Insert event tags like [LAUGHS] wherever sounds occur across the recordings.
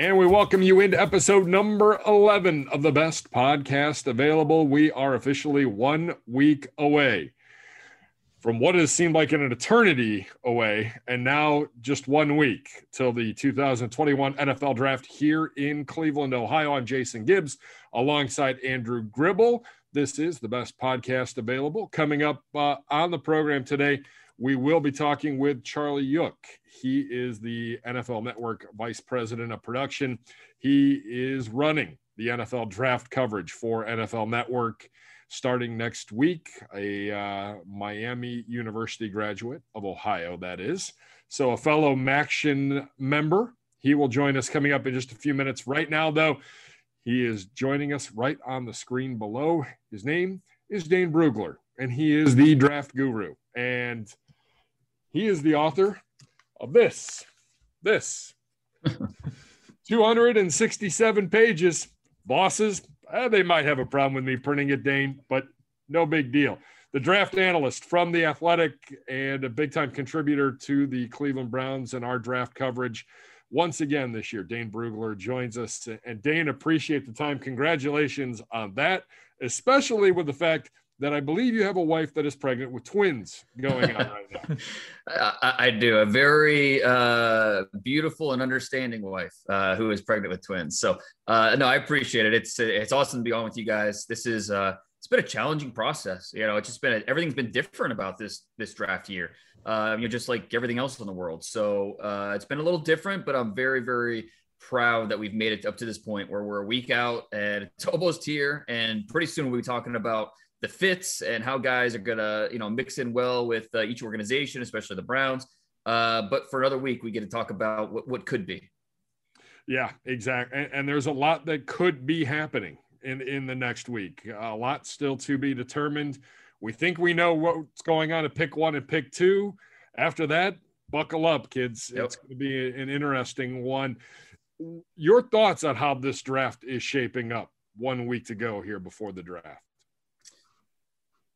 And we welcome you into episode number 11 of the best podcast available. We are officially one week away from what has seemed like an eternity away, and now just one week till the 2021 NFL draft here in Cleveland, Ohio. I'm Jason Gibbs alongside Andrew Gribble. This is the best podcast available. Coming up uh, on the program today, we will be talking with Charlie Yook. He is the NFL Network Vice President of Production. He is running the NFL draft coverage for NFL Network starting next week. A uh, Miami University graduate of Ohio, that is. So, a fellow MACtion member. He will join us coming up in just a few minutes. Right now, though, he is joining us right on the screen below. His name is Dane Brugler, and he is the draft guru. And he is the author of this, this [LAUGHS] 267 pages. Bosses, eh, they might have a problem with me printing it, Dane, but no big deal. The draft analyst from The Athletic and a big time contributor to the Cleveland Browns and our draft coverage. Once again this year, Dane Brugler joins us. And Dane, appreciate the time. Congratulations on that, especially with the fact that I believe you have a wife that is pregnant with twins going on right now. [LAUGHS] I, I, do. A very uh, beautiful and understanding wife uh, who is pregnant with twins. So uh, no, I appreciate it. It's it's awesome to be on with you guys. This is uh, it's been a challenging process. You know, it's just been everything's been different about this this draft year. Uh, you know, just like everything else in the world. So uh, it's been a little different, but I'm very very proud that we've made it up to this point where we're a week out and it's [LAUGHS] almost here. And pretty soon we'll be talking about the fits and how guys are gonna you know mix in well with uh, each organization, especially the Browns. Uh, but for another week, we get to talk about what, what could be. Yeah, exactly. And, and, there's a lot that could be happening in in the next week. A lot still to be determined. We think we know what's going on at pick one and pick two. After that, buckle up, kids. Yep. It's going to be an interesting one. Your thoughts on how this draft is shaping up one week to go here before the draft?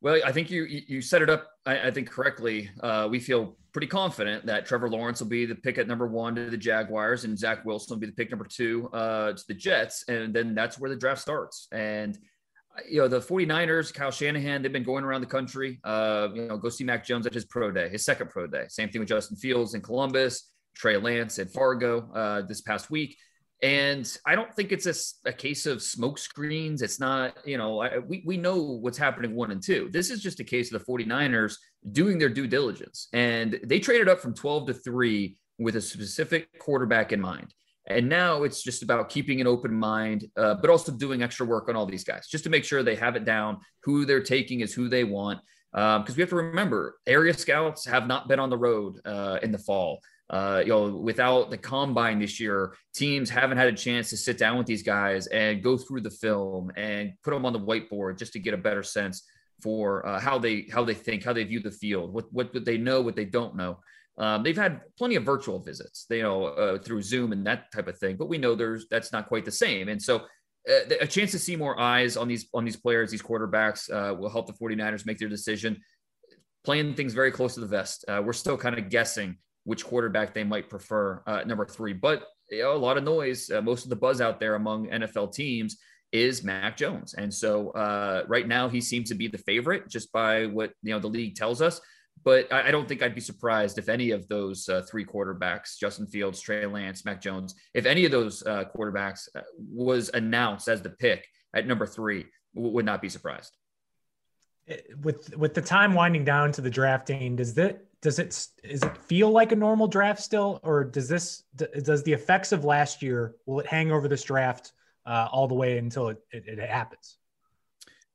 Well, I think you you set it up. I, I think correctly. Uh, we feel pretty confident that Trevor Lawrence will be the pick at number one to the Jaguars, and Zach Wilson will be the pick number two uh, to the Jets, and then that's where the draft starts. And you know the 49ers, Kyle Shanahan, they've been going around the country. Uh, you know, go see Mac Jones at his pro day, his second pro day. Same thing with Justin Fields in Columbus, Trey Lance at Fargo uh, this past week. And I don't think it's a, a case of smoke screens. It's not, you know, I, we, we know what's happening one and two. This is just a case of the 49ers doing their due diligence. And they traded up from 12 to three with a specific quarterback in mind. And now it's just about keeping an open mind, uh, but also doing extra work on all these guys just to make sure they have it down. Who they're taking is who they want. Because um, we have to remember, area scouts have not been on the road uh, in the fall. Uh, you know, without the combine this year, teams haven't had a chance to sit down with these guys and go through the film and put them on the whiteboard just to get a better sense for uh, how they how they think, how they view the field, what what they know, what they don't know. Um, they've had plenty of virtual visits, you know, uh, through Zoom and that type of thing, but we know there's that's not quite the same. And so, a chance to see more eyes on these on these players, these quarterbacks, uh, will help the 49ers make their decision. Playing things very close to the vest. Uh, we're still kind of guessing which quarterback they might prefer uh, number three. But you know, a lot of noise. Uh, most of the buzz out there among NFL teams is Mac Jones, and so uh, right now he seems to be the favorite just by what you know the league tells us. But I, I don't think I'd be surprised if any of those uh, three quarterbacks, Justin Fields, Trey Lance, Mac Jones, if any of those uh, quarterbacks uh, was announced as the pick at number three, w- would not be surprised. With with the time winding down to the drafting, does that does it does it feel like a normal draft still, or does this does the effects of last year will it hang over this draft uh, all the way until it, it, it happens?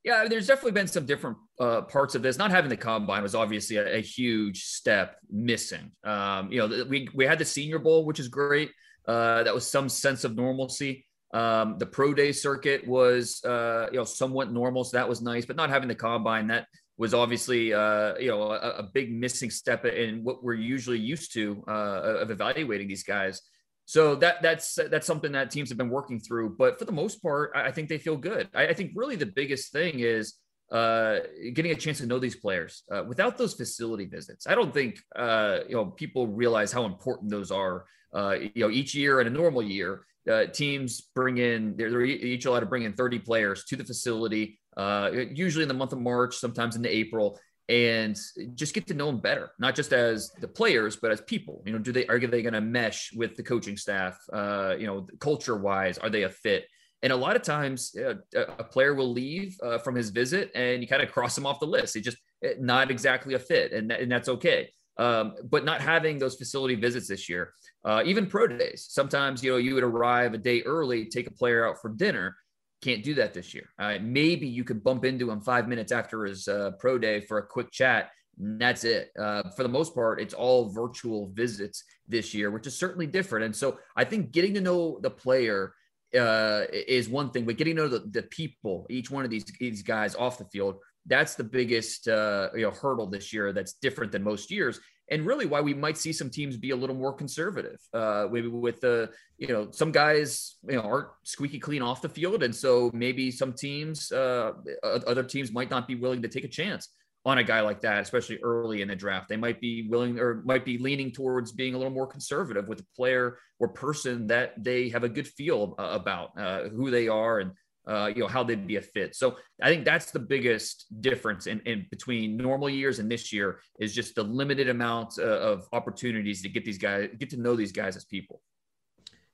Yeah, there's definitely been some different uh, parts of this. Not having the combine was obviously a, a huge step missing. Um, you know, we we had the Senior Bowl, which is great. Uh, that was some sense of normalcy. Um, the pro day circuit was, uh, you know, somewhat normal, so that was nice. But not having the combine that was obviously uh, you know a, a, big missing step in what we're usually used to uh, of evaluating these guys. So that that's that's something that teams have been working through. But for the most part, I think they feel good. I, I think really the biggest thing is uh, getting a chance to know these players. Uh, without those facility visits, I don't think uh, you know people realize how important those are. Uh, you know, each year in a normal year, uh, teams bring in, they're, they're, each allowed to bring in 30 players to the facility, uh, usually in the month of March, sometimes into April, and just get to know them better, not just as the players, but as people. You know, do they are they going to mesh with the coaching staff? Uh, you know, culture wise, are they a fit? And a lot of times, uh, a player will leave uh, from his visit, and you kind of cross him off the list. He just eh, not exactly a fit, and, and that's okay. Um, but not having those facility visits this year, uh, even pro days. Sometimes you know you would arrive a day early, take a player out for dinner. Can't do that this year. Uh, maybe you could bump into him five minutes after his uh, pro day for a quick chat. And that's it. Uh, for the most part, it's all virtual visits this year, which is certainly different. And so I think getting to know the player uh, is one thing, but getting to know the, the people, each one of these, these guys off the field, that's the biggest uh, you know hurdle this year. That's different than most years, and really why we might see some teams be a little more conservative. Uh, maybe with the you know some guys you know aren't squeaky clean off the field, and so maybe some teams, uh, other teams might not be willing to take a chance on a guy like that, especially early in the draft. They might be willing or might be leaning towards being a little more conservative with a player or person that they have a good feel uh, about uh, who they are and uh, you know how they'd be a fit. So I think that's the biggest difference in, in between normal years and this year is just the limited amount uh, of opportunities to get these guys get to know these guys as people.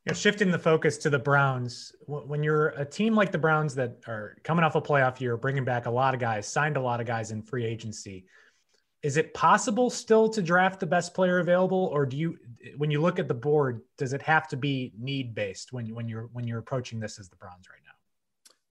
You know, shifting the focus to the Browns, when you're a team like the Browns that are coming off a playoff year, bringing back a lot of guys, signed a lot of guys in free agency, is it possible still to draft the best player available, or do you, when you look at the board, does it have to be need based when when you're when you're approaching this as the Browns right now?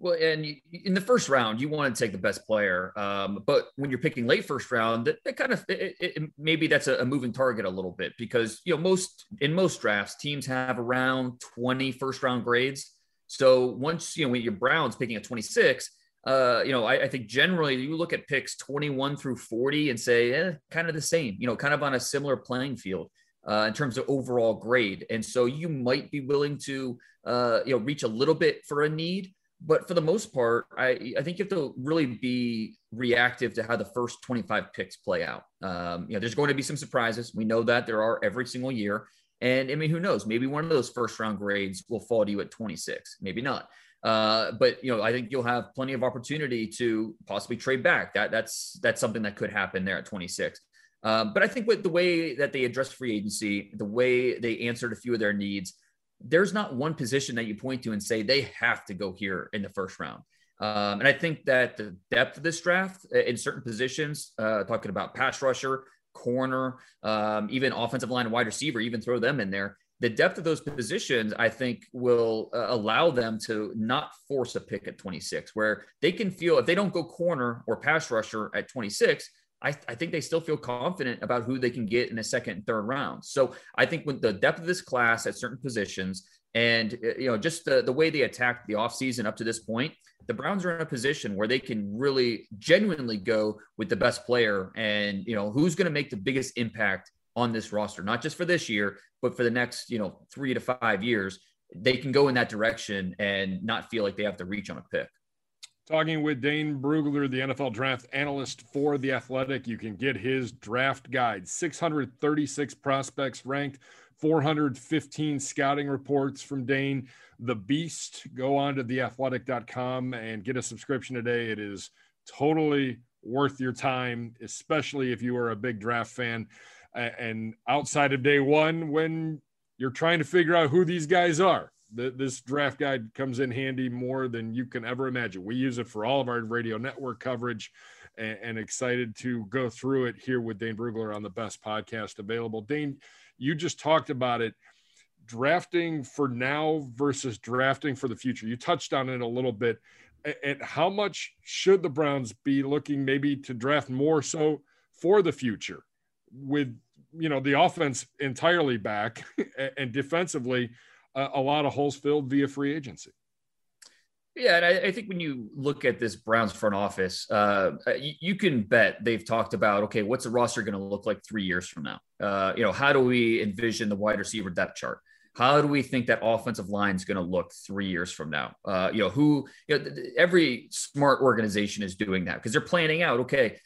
Well, and in the first round, you want to take the best player, um, but when you're picking late first round, that, that kind of it, it, maybe that's a, a, moving target a little bit because you know most in most drafts teams have around 20 first round grades. So once you know when your Browns picking at 26, uh, you know I, I, think generally you look at picks 21 through 40 and say eh, kind of the same, you know, kind of on a similar playing field. Uh, in terms of overall grade, and so you might be willing to, uh, you know, reach a little bit for a need, but for the most part, I, I think you have to really be reactive to how the first 25 picks play out. Um, you know, there's going to be some surprises. We know that there are every single year. And I mean, who knows? Maybe one of those first round grades will fall to you at 26, maybe not. Uh, but you know, I think you'll have plenty of opportunity to possibly trade back. That that's that's something that could happen there at 26. Um, but I think with the way that they address free agency, the way they answered a few of their needs, there's not one position that you point to and say they have to go here in the first round. Um, and I think that the depth of this draft uh, in certain positions, uh, talking about pass rusher, corner, um, even offensive line wide receiver, even throw them in there. The depth of those positions, I think, will uh, allow them to not force a pick at 26, where they can feel if they don't go corner or pass rusher at 26, I, I, think they still feel confident about who they can get in the second and third round. So I think with the depth of this class at certain positions and uh, you know just the, the way they attacked the offseason up to this point, the Browns are in a position where they can really genuinely go with the best player and you know who's going to make the biggest impact on this roster, not just for this year, but for the next, you know, three to five years. They can go in that direction and not feel like they have to reach on a pick. Talking with Dane Brugler, the NFL draft analyst for The Athletic. You can get his draft guide 636 prospects ranked, 415 scouting reports from Dane. The Beast. Go on to theathletic.com and get a subscription today. It is totally worth your time, especially if you are a big draft fan. And outside of day one, when you're trying to figure out who these guys are this draft guide comes in handy more than you can ever imagine. We use it for all of our radio network coverage and, and excited to go through it here with Dane Brugler on the best podcast available. Dane, you just talked about it drafting for now versus drafting for the future. You touched on it a little bit. And how much should the Browns be looking maybe to draft more so for the future with you know the offense entirely back [LAUGHS] and defensively a, a lot of holes filled via free agency. Yeah, and I, I, think when you look at this Browns front office, uh, you, you, can bet they've talked about okay, what's the roster going to look like three years from now? Uh, you know, how do we envision the wide receiver depth chart? How do we think that offensive line is going to look three years from now? Uh, you know, who? You know, every smart organization is doing that because they're planning out. Okay,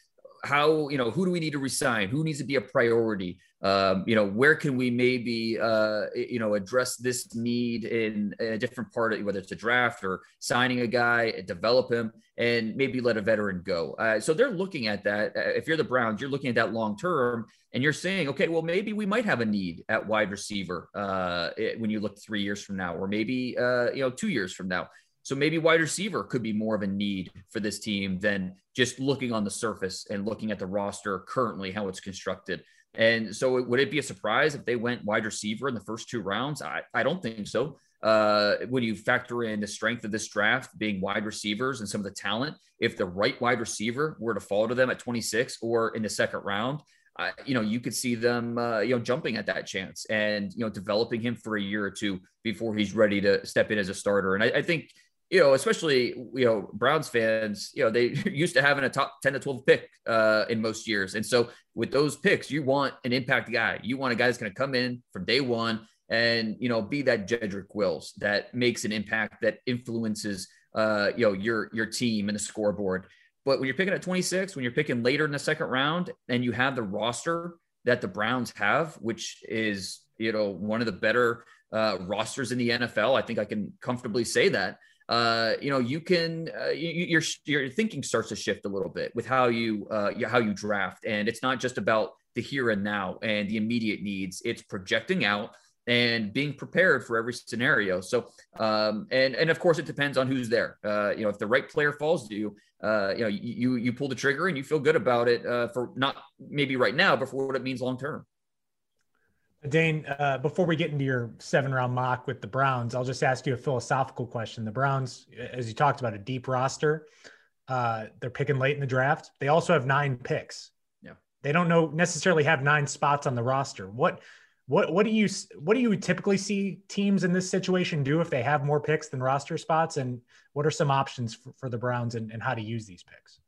how you know who do we need to resign? Who needs to be a priority? Um, you know, where can we maybe uh, you know address this need in, a different part of whether it's a draft or signing a guy, develop him, and maybe let a veteran go. Uh, so they're looking at that. Uh, if you're the Browns, you're looking at that long term, and you're saying, okay, well maybe we might have a need at wide receiver uh, when you look three years from now, or maybe uh, you know two years from now. So maybe wide receiver could be more of a need for this team than just looking on the surface and looking at the roster currently, how it's constructed. And so would it be a surprise if they went wide receiver in the first two rounds? I, I don't think so. Uh, when you factor in the strength of this draft being wide receivers and some of the talent, if the right wide receiver were to fall to them at 26 or in the second round, uh, you know, you could see them, uh, you know, jumping at that chance and, you know, developing him for a year or two before he's ready to step in as a starter. And I, I think you know, especially you know Browns fans, you know, they [LAUGHS] used to having a top ten to twelve pick uh, in most years, and so with those picks, you want an impact guy. You want a guy that's going to come in from day one and you know be that Jedrick Wills that makes an impact that influences uh, you know your your team and the scoreboard. But when you're picking at 26, when you're picking later in the second round, and you have the roster that the Browns have, which is you know one of the better uh, rosters in the NFL, I think I can comfortably say that uh, you know, you can uh, you, your your thinking starts to shift a little bit with how you uh, how you draft, and it's not just about the here and now and the immediate needs. It's projecting out and being prepared for every scenario. So, um, and and of course, it depends on who's there. Uh, you know, if the right player falls to you, uh, you know, you you pull the trigger and you feel good about it uh, for not maybe right now, but for what it means long term. Dane, uh, before we get into your seven round mock with the Browns, I'll just ask you a philosophical question. The Browns, as you talked about, a deep roster. Uh, they're picking late in the draft. They also have nine picks. Yeah. They don't know necessarily have nine spots on the roster. What what what do you what do you typically see teams in this situation do if they have more picks than roster spots? And what are some options for, for the Browns and, and how to use these picks?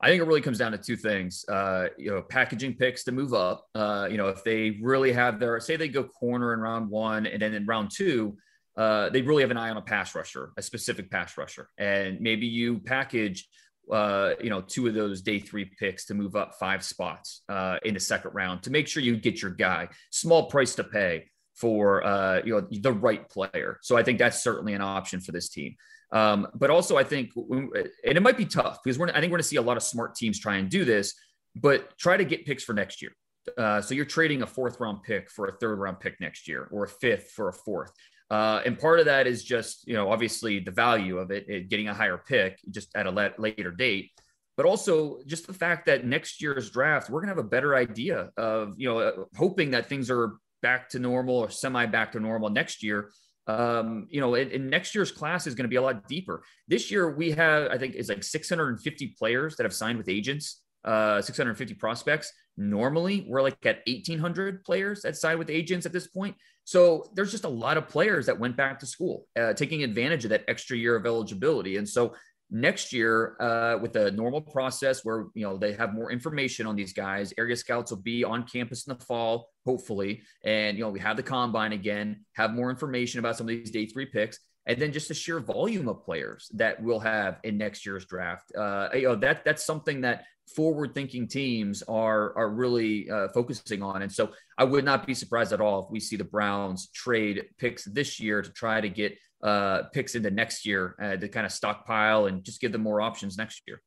I think it really comes down to two things. Uh, you know, packaging picks to move up. Uh, you know, if they really have their say they go corner in round one, and then in round two, uh, they really have an eye on a pass rusher, a specific pass rusher, and maybe you package. Uh, you know, two of those day three picks to move up five spots uh, in the second round to make sure you get your guy. Small price to pay for uh, you know the right player. So I think that's certainly an option for this team. Um, but also, I think, and it might be tough because we're, I think we're going to see a lot of smart teams try and do this, but try to get picks for next year. Uh, so you're trading a fourth round pick for a third round pick next year, or a fifth for a fourth. Uh, and part of that is just, you know, obviously the value of it, it getting a higher pick just at a later date but also just the fact that next year's draft we're going to have a better idea of you know uh, hoping that things are back to normal or semi back to normal next year um, you know, in, in, next year's class is going to be a lot deeper. This year we have, I think, is like 650 players that have signed with agents, uh, 650 prospects. Normally, we're like at 1,800 players that signed with agents at this point. So there's just a lot of players that went back to school, uh, taking advantage of that extra year of eligibility. And so next year uh, with a normal process where you know they have more information on these guys. Area scouts will be on campus in the fall hopefully. And you know we have the combine again have more information about some of these day three picks and then just the sheer volume of players that we'll have in next year's draft. Uh, you know that that's something that forward thinking teams are are really uh, focusing on. And so i would not be surprised at all if we see the browns trade picks this year to try to get uh, picks into next year uh, to kind of stockpile and just give them more options next year.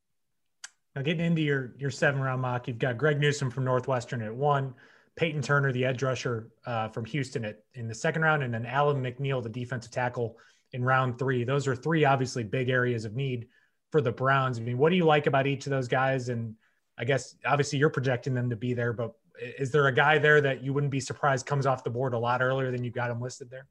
Now, getting into your your seven round mock, you've got Greg Newsome from Northwestern at one, Peyton Turner, the edge rusher uh, from Houston at in the second round, and then Alim McNeill, the defensive tackle in round three. Those are three obviously big areas of need for the Browns. I mean, what do you like about each of those guys? And I guess obviously you're projecting them to be there, but is there a guy there that you wouldn't be surprised comes off the board a lot earlier than you got him listed there?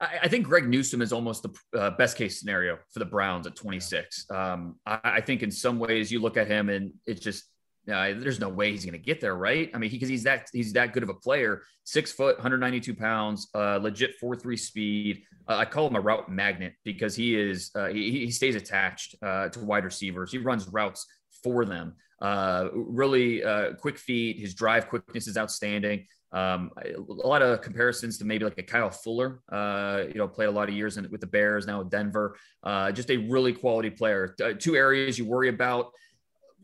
I, I think Greg Newsome is almost the uh, best case scenario for the Browns at 26. Um, I, I, think in some ways you look at him and it's just uh, there's no way he's going to get there, right? I mean, because he, he's that he's that good of a player. Six foot, 192 pounds, uh, legit four three speed. Uh, I call him a route magnet because he is uh, he, he stays attached uh, to wide receivers. He runs routes for them. Uh, really quick feet. His drive quickness is outstanding. Um, a lot of comparisons to maybe like a Kyle Fuller, uh, you know, played a lot of years in, with the Bears, now with Denver. Uh, just a really quality player. Uh, two areas you worry about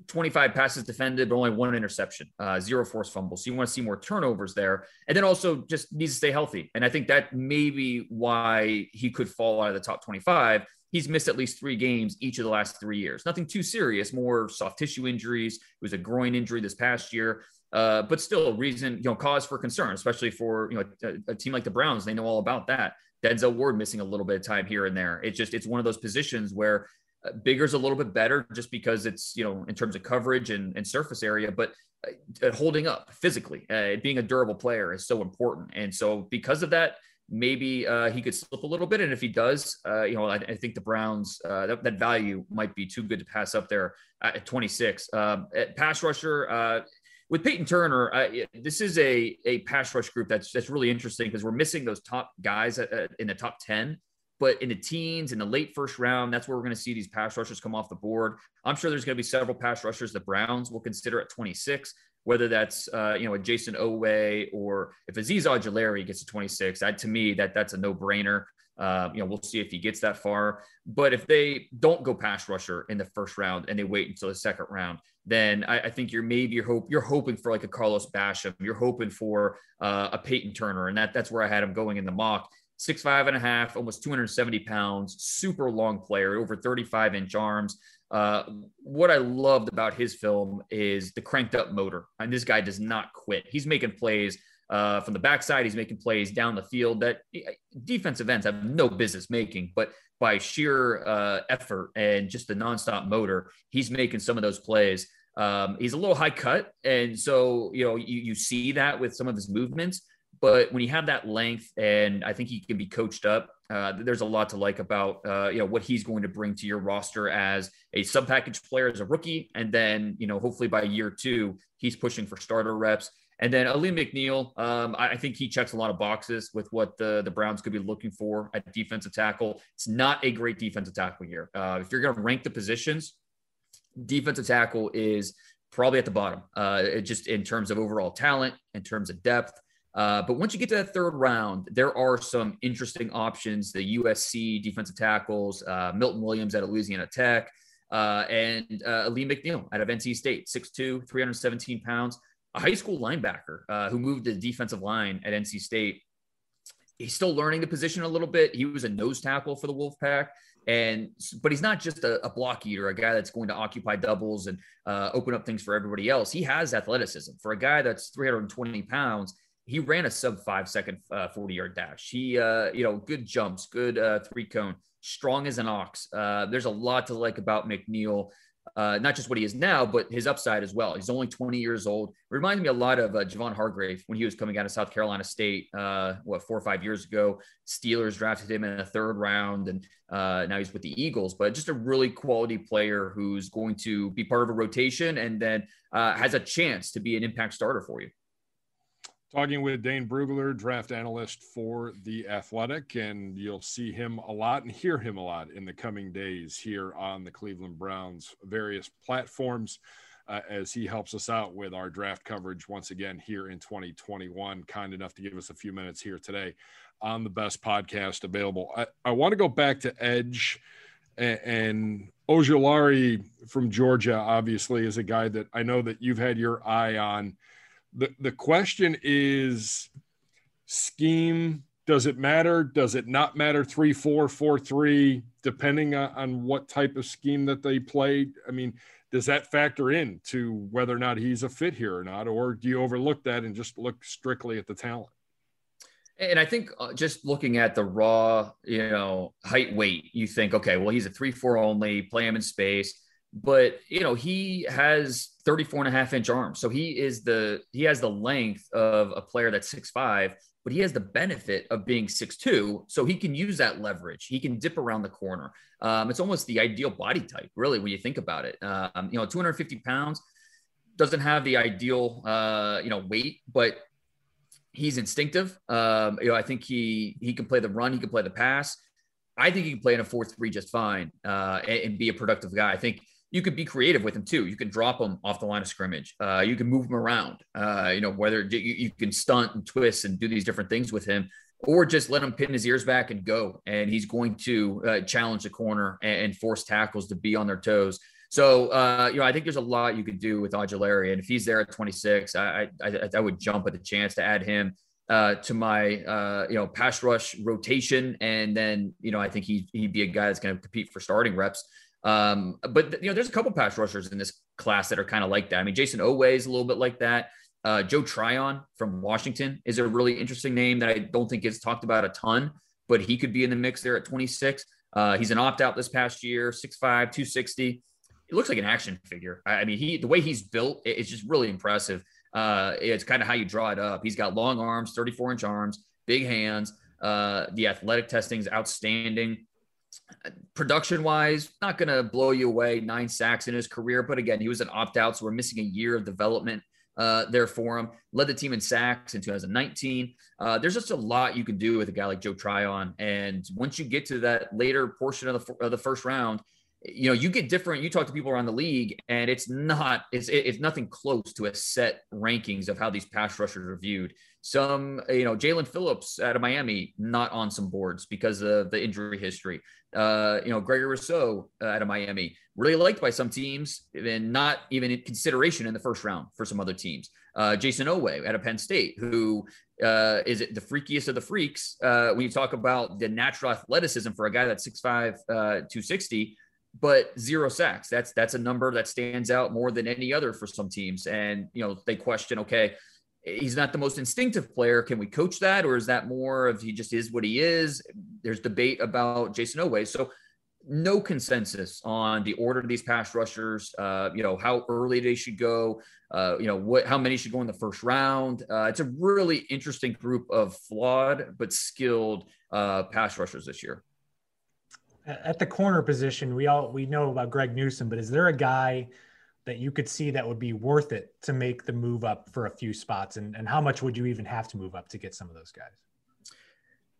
25 passes defended, but only one interception, uh, zero forced fumbles. So you want to see more turnovers there. And then also just needs to stay healthy. And I think that may be why he could fall out of the top 25. He's missed at least three games each of the last three years. Nothing too serious, more soft tissue injuries. It was a groin injury this past year. Uh, but still, a reason, you know, cause for concern, especially for, you know, a, a team like the Browns. They know all about that. Denzel Ward missing a little bit of time here and there. It's just, it's one of those positions where uh, Bigger's a little bit better just because it's, you know, in terms of coverage and, and surface area, but uh, holding up physically, uh, being a durable player is so important. And so because of that, maybe uh, he could slip a little bit. And if he does, uh, you know, I, I, think the Browns, uh, that, that, value might be too good to pass up there at 26. Um, at pass rusher, with Peyton Turner, this is a, a pass rush group that's, that's really interesting because we're missing those top guys in the top 10 but in the teens, in the late first round, that's where we're going to see these pass rushers come off the board. I'm sure there's going to be several pass rushers the Browns will consider at 26, whether that's uh, you know a Jayson Oweh or if Azeez Ojulari gets to 26. That to me, that that's a no brainer. Uh, you know, we'll see if he gets that far. But if they don't go pass rusher in the first round and they wait until the second round, then I, I think you're maybe you're hope you're hoping for like a Carlos Basham. You're hoping for uh, a Peyton Turner, and that that's where I had him going in the mock six five and a half, almost 270 pounds, super long player, over 35 inch arms. Uh, what I loved about his film is the cranked up motor, and this guy does not quit. He's making plays uh, from the backside. He's making plays down the field that eh, defensive ends have no business making, but by sheer uh, effort and just the nonstop motor, he's making some of those plays. Um, he's a little high cut, and so you know you, you see that with some of his movements. But when you have that length, and I think he can be coached up, uh, there's a lot to like about uh, you know what he's going to bring to your roster as a sub package player as a rookie, and then you know hopefully by year two he's pushing for starter reps. And then Alim McNeill, um, I think he checks a lot of boxes with what the, the Browns could be looking for at defensive tackle. It's not a great defensive tackle here. Uh, if you're going to rank the positions, defensive tackle is probably at the bottom, uh, just in terms of overall talent, in terms of depth. Uh, but once you get to that third round, there are some interesting options. The USC defensive tackles, uh, Milton Williams at Louisiana Tech, uh, and uh, Lee McNeill out of NC State, 6'2, 317 pounds, a high school linebacker uh, who moved to the defensive line at NC State. He's still learning the position a little bit. He was a nose tackle for the Wolfpack. And but he's not just a, a, block eater, a guy that's going to occupy doubles and uh, open up things for everybody else. He has athleticism for a guy that's 320 pounds he ran a sub five second uh, 40 yard dash. He, uh, you know, good jumps, good uh, three cone, strong as an ox. Uh, there's a lot to like about McNeill, uh, not just what he is now, but his upside as well. He's only 20 years old. Reminds me a lot of uh, Javon Hargrave when he was coming out of South Carolina State, uh, what, four or five years ago. Steelers drafted him in the third round, and uh, now he's with the Eagles. But just a really quality player who's going to be part of a rotation and then uh, has a chance to be an impact starter for you. Talking with Dane Brugler, draft analyst for The Athletic, and you'll see him a lot and hear him a lot in the coming days here on the Cleveland Browns various platforms uh, as he helps us out with our draft coverage once again here in 2021. Kind enough to give us a few minutes here today on the best podcast available. I, I want to go back to Edge and, and Ojulari from Georgia, obviously, is a guy that I know that you've had your eye on the the question is scheme does it matter? Does it not matter? Three four four three depending on, on what type of scheme that they played i mean does that factor in to whether or not he's a fit here or not or do you overlook that and just look strictly at the talent? And I think uh, just looking at the raw, you know, height weight, you think, okay, well, he's a three four only, play him in space but you know he has 34 and a half inch arms. So he is the he has the length of a player that's six five but he has the benefit of being six two. So he can use that leverage. He can dip around the corner. Um, it's almost the ideal body type really when you think about it. Um, you know 250 pounds doesn't have the ideal uh, you know weight but he's instinctive. Um, you know i think he he can play the run he can play the pass. I think he can play in a 4 3 just fine uh, and, and, be a productive guy. I think you could be creative with him too. You can drop him off the line of scrimmage. Uh, you can move him around. Uh, you know, whether you, you, can stunt and twist and do these different things with him, or just let him pin his ears back and go. And he's going to uh, challenge the corner and, and, force tackles to be on their toes. So, uh, you know, I think there's a lot you could do with Ojulari. And if he's there at 26, I, I, I would jump at the chance to add him uh, to my, uh, you know, pass rush rotation. And then, you know, I think he, he'd be a guy that's going to compete for starting reps. Um, but, you know, there's a couple pass rushers in this class that are kind of like that. I mean, Jayson Oweh is a little bit like that. Uh, Joe Tryon from Washington is a really interesting name that I don't think gets talked about a ton, but he could be in the mix there at 26. Uh, he's an opt out this past year, 6'5, 260. It looks like an action figure. I mean, he the way he's built, it's just really impressive. Uh, it's kind of how you draw it up. He's got long arms, 34 inch arms, big hands. Uh, the athletic testing is outstanding. Production wise, not going to blow you away. Nine sacks in his career, but again, he was an opt out, so we're missing a year of development uh, there for him. Led the team in sacks in 2019. Uh, there's just a lot you can do with a guy like Joe Tryon. And once you get to that later portion of the, of the first round, you know, you get different. You talk to people around the league, and it's not, it's it's nothing close to a set rankings of how these pass rushers are viewed. Some, you know, Jaelan Phillips out of Miami, not on some boards because of the injury history. Uh, you know, Gregory Rousseau uh, out of Miami, really liked by some teams and not even in consideration in the first round for some other teams. Uh, Jayson Oweh out of Penn State, who uh, is the freakiest of the freaks uh, when you talk about the natural athleticism for a guy that's 6'5, uh, 260, but zero sacks. That's that's a number that stands out more than any other for some teams. And you know, they question, okay, he's not the most instinctive player. Can we coach that, or is that more of he just is what he is? There's debate about Jayson Oweh. So no consensus on the order of these pass rushers. Uh, you know how early they should go. Uh, you know what how many should go in the first round. Uh, it's a really interesting group of flawed but skilled uh, pass rushers this year. At the corner position, we all we know about Greg Newsome, but is there a guy? That you could see that would be worth it to make the move up for a few spots? And, and how much would you even have to move up to get some of those guys?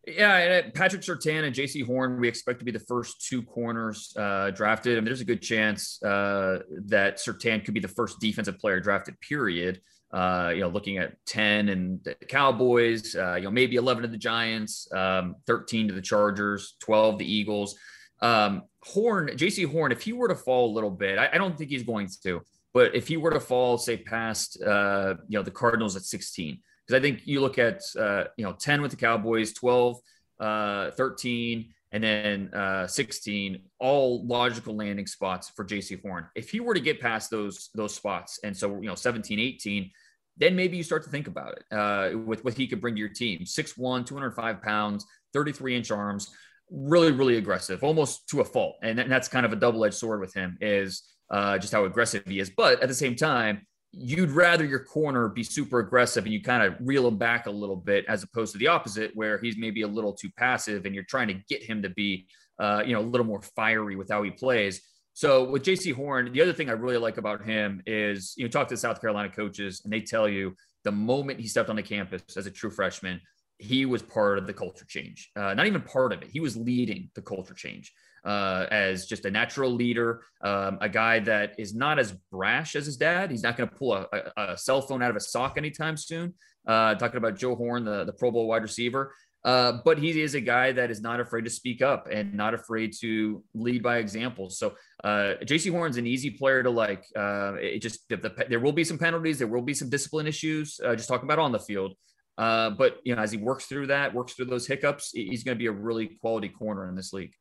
Yeah, Patrick Surtain and Jaycee Horn, we expect to be the first two corners uh, drafted. I mean, there's a good chance uh, that Surtain could be the first defensive player drafted, period. Uh, you know, looking at 10 and the Cowboys, uh, you know, maybe 11 to the Giants, um, 13 to the Chargers, 12 the Eagles. Um, Horn, Jaycee Horn, if he were to fall a little bit, I, I, don't think he's going to, but if he were to fall, say past, uh, you know, the Cardinals at 16, because I think you look at, uh, you know, 10 with the Cowboys, 12, uh, 13, and then uh, 16, all logical landing spots for Jaycee Horn. If he were to get past those those spots, and so you know, 17, 18, then maybe you start to think about it uh, with what he could bring to your team. 6'1, 205 pounds, 33 inch arms really, really aggressive, almost to a fault. And that's kind of a double edged sword with him is uh, just how aggressive he is. But at the same time, you'd rather your corner be super aggressive and you kind of reel him back a little bit as opposed to the opposite where he's maybe a little too passive and you're trying to get him to be, uh, you know, a little more fiery with how he plays. So with Jaycee Horn, the other thing I really like about him is you know talk to the South Carolina coaches and they tell you the moment he stepped on the campus as a true freshman, he was part of the culture change. Uh, not even part of it. He was leading the culture change uh, as just a natural leader, um, a guy that is not as brash as his dad. He's not going to pull a, a, a, cell phone out of a sock anytime soon. Uh, talking about Joe Horn, the, the Pro Bowl wide receiver. Uh, but he is a guy that is not afraid to speak up and not afraid to lead by example. So uh, Jaycee Horn's an easy player to like. Uh, it just the, the, there will be some penalties, there will be some discipline issues. Just talking about on the field, uh, but you know, as he works through that, works through those hiccups, he's going to be a really quality corner in this league.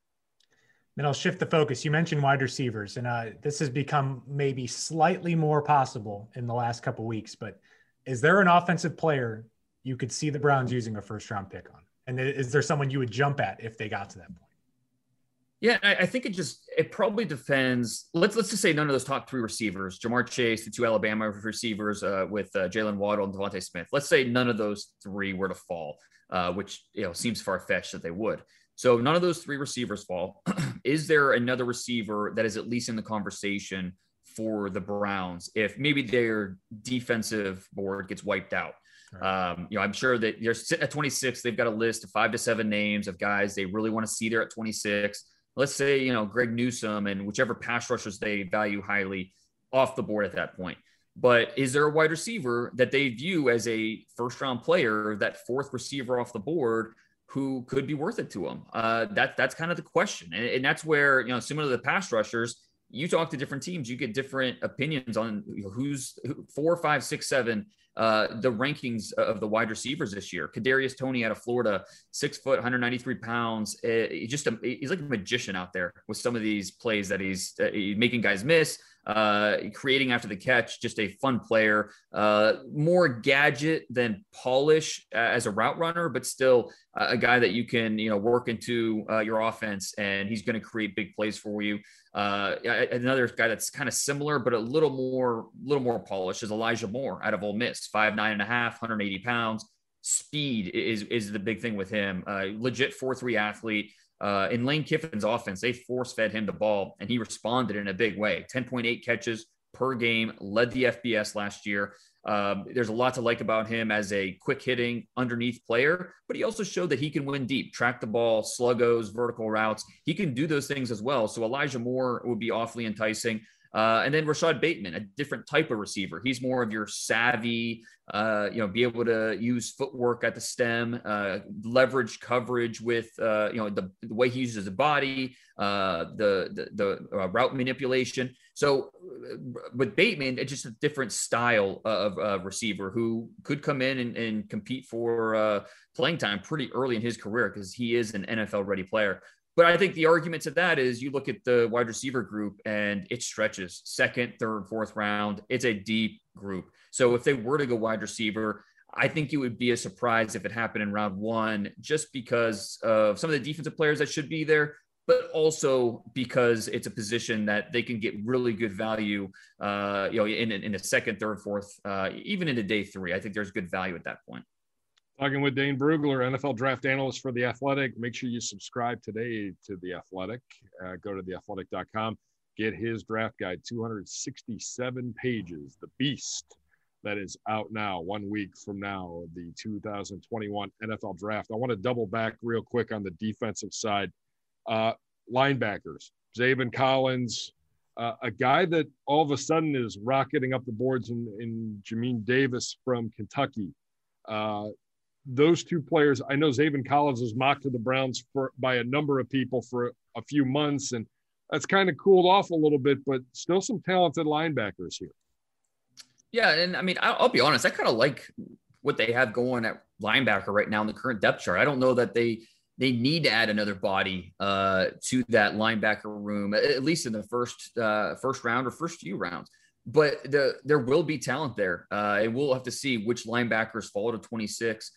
Then I'll shift the focus. You mentioned wide receivers, and uh, this has become maybe slightly more possible in the last couple weeks. But is there an offensive player you could see the Browns using a first round pick on? And is there someone you would jump at if they got to that point? Yeah, I, I, think it just it probably depends. Let's let's just say none of those top three receivers, Ja'Marr Chase, the two Alabama receivers uh, with uh, Jaylen Waddle and DeVonta Smith. Let's say none of those three were to fall, uh, which you know seems far fetched that they would. So none of those three receivers fall. [CLEARS THROAT] is there another receiver that is at least in the conversation for the Browns if maybe their defensive board gets wiped out? Um, you know, I'm sure that they're sitting at 26. They've got a list of five to seven names of guys they really want to see there at 26 let's say, you know, Greg Newsome and whichever pass rushers they value highly off the board at that point. But is there a wide receiver that they view as a first round player, that fourth receiver off the board who could be worth it to them? Uh, that, that's kind of the question. And, and that's where, you know, similar to the pass rushers, you talk to different teams, you get different opinions on who's who, four, five, six, seven. Uh, the rankings of the wide receivers this year. Kadarius Toney out of Florida, six foot, 193 pounds. Uh, just a, he's like a magician out there with some of these plays that he's uh, making guys miss uh, creating after the catch, just a fun player, uh, more gadget than polish as a route runner, but still a guy that you can, you know, work into uh, your offense and he's going to create big plays for you. Uh, another guy that's kind of similar, but a little more, little more polished is Elijah Moore out of Ole Miss, five, nine and a half, 180 pounds. Speed is, is the big thing with him. Uh, legit four, three athlete. Uh, in Lane Kiffin's offense, they force fed him the ball and he responded in a big way 10.8 catches per game, led the FBS last year. Um, there's a lot to like about him as a quick hitting underneath player, but he also showed that he can win deep, track the ball, sluggos, vertical routes. He can do those things as well. So Elijah Moore would be awfully enticing. Uh, and then Rashod Bateman, a different type of receiver. He's more of your savvy, uh, you know, be able to use footwork at the stem, uh, leverage coverage with, uh, you know, the, the, way he uses the body, uh, the the, the uh, route manipulation. So with Bateman, it's just a different style of receiver who could come in and, and compete for playing time pretty early in his career because he is an NFL ready player. But I think the argument to that is you look at the wide receiver group and it stretches second, third, fourth round. It's a deep group. So if they were to go wide receiver, I think it would be a surprise if it happened in round one, just because of some of the defensive players that should be there, but also because it's a position that they can get really good value, uh, you know, in, in a second, third, fourth, uh, even into day three. I think there's good value at that point. Talking with Dane Brugler, NFL draft analyst for The Athletic. Make sure you subscribe today to The Athletic. Uh, go to theathletic.com, get his draft guide, 267 pages, The Beast, that is out now, one week from now, the 2021 NFL draft. I want to double back real quick on the defensive side. Uh, linebackers, Zaven Collins, uh, a guy that all of a sudden is rocketing up the boards in, in Jamin Davis from Kentucky. Uh, those two players, I know Zaven Collins was mocked to the Browns for by a number of people for a few months, and that's kind of cooled off a little bit, but still some talented linebackers here. Yeah, and I mean, I'll, be honest, I kind of like what they have going at linebacker right now in the current depth chart. I don't know that they they need to add another body uh, to that linebacker room, at least in the first uh, first round or first few rounds. But the, there will be talent there, uh, and we'll have to see which linebackers fall to 26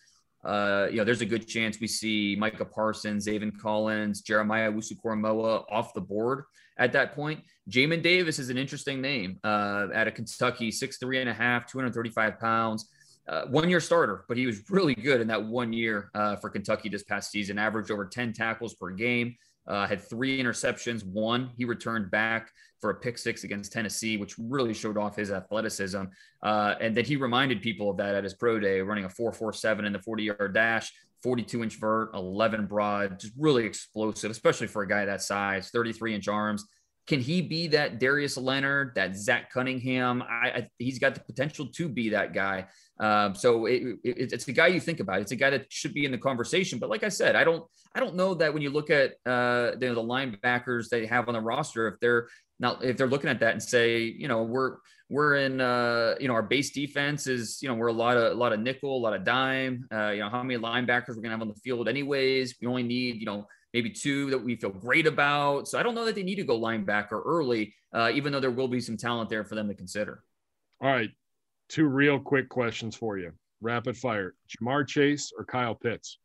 uh, you know, there's a good chance we see Micah Parsons, Zaven Collins, Jeremiah Owusu-Koramoah off the board at that point. Jamin Davis is an interesting name uh, at a Kentucky, six three and a half, 235 pounds. Uh, one year starter, but he was really good in that one year uh, for Kentucky this past season, averaged over 10 tackles per game, uh, had three interceptions. One, he returned back for a pick six against Tennessee, which really showed off his athleticism. Uh, and then he reminded people of that at his pro day, running a 4.47 in the 40 yard dash, 42 inch vert, 11 broad, just really explosive, especially for a guy that size, 33 inch arms. Can he be that Darius Leonard, that Zach Cunningham? I, I, he's got the potential to be that guy. Um, so it, it, it's a guy you think about. It's a guy that should be in the conversation. But like I said, I don't I don't know that when you look at uh, the, the linebackers they have on the roster, if they're not if they're looking at that and say, you know, we're we're in uh, you know our base defense is you know we're a lot of a lot of nickel, a lot of dime. Uh, you know how many linebackers we're gonna have on the field anyways. We only need you know maybe two that we feel great about. So I don't know that they need to go linebacker early, uh, even though there will be some talent there for them to consider. All right, two real quick questions for you. Rapid fire: Ja'Marr Chase or Kyle Pitts?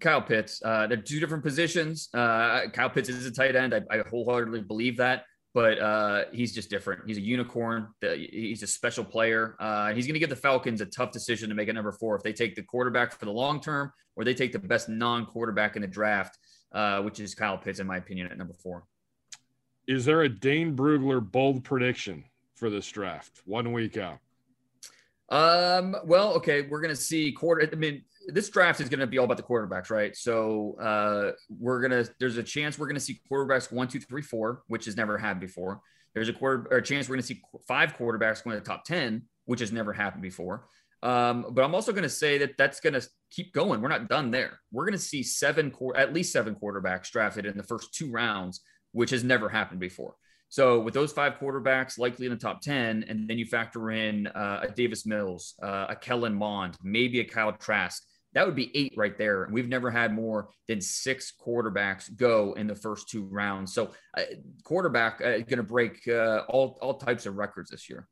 Kyle Pitts. Uh, they're two different positions. Uh, Kyle Pitts is a tight end. I, I wholeheartedly believe that, but uh, he's just different. He's a unicorn. He's a special player. Uh, he's going to give the Falcons a tough decision to make at number four if they take the quarterback for the long term or they take the best non-quarterback in the draft, uh, which is Kyle Pitts, in my opinion, at number four. Is there a Dane Brugler bold prediction for this draft? One week out. Um, well, okay, we're gonna see quarter. I mean, this draft is gonna be all about the quarterbacks, right? So uh, we're gonna there's a chance we're gonna see quarterbacks one, two, three, four, which has never happened before. There's a quarter or a chance we're gonna see five quarterbacks going to the top ten, which has never happened before. Um, but I'm also going to say that that's going to keep going. We're not done there. We're going to see seven, at least seven quarterbacks drafted in the first two rounds, which has never happened before. So with those five quarterbacks likely in the top 10, and then you factor in uh, a Davis Mills, uh, a Kellen Mond, maybe a Kyle Trask, that would be eight right there. And we've never had more than six quarterbacks go in the first two rounds. So uh, quarterback uh, going to break uh, all, all types of records this year.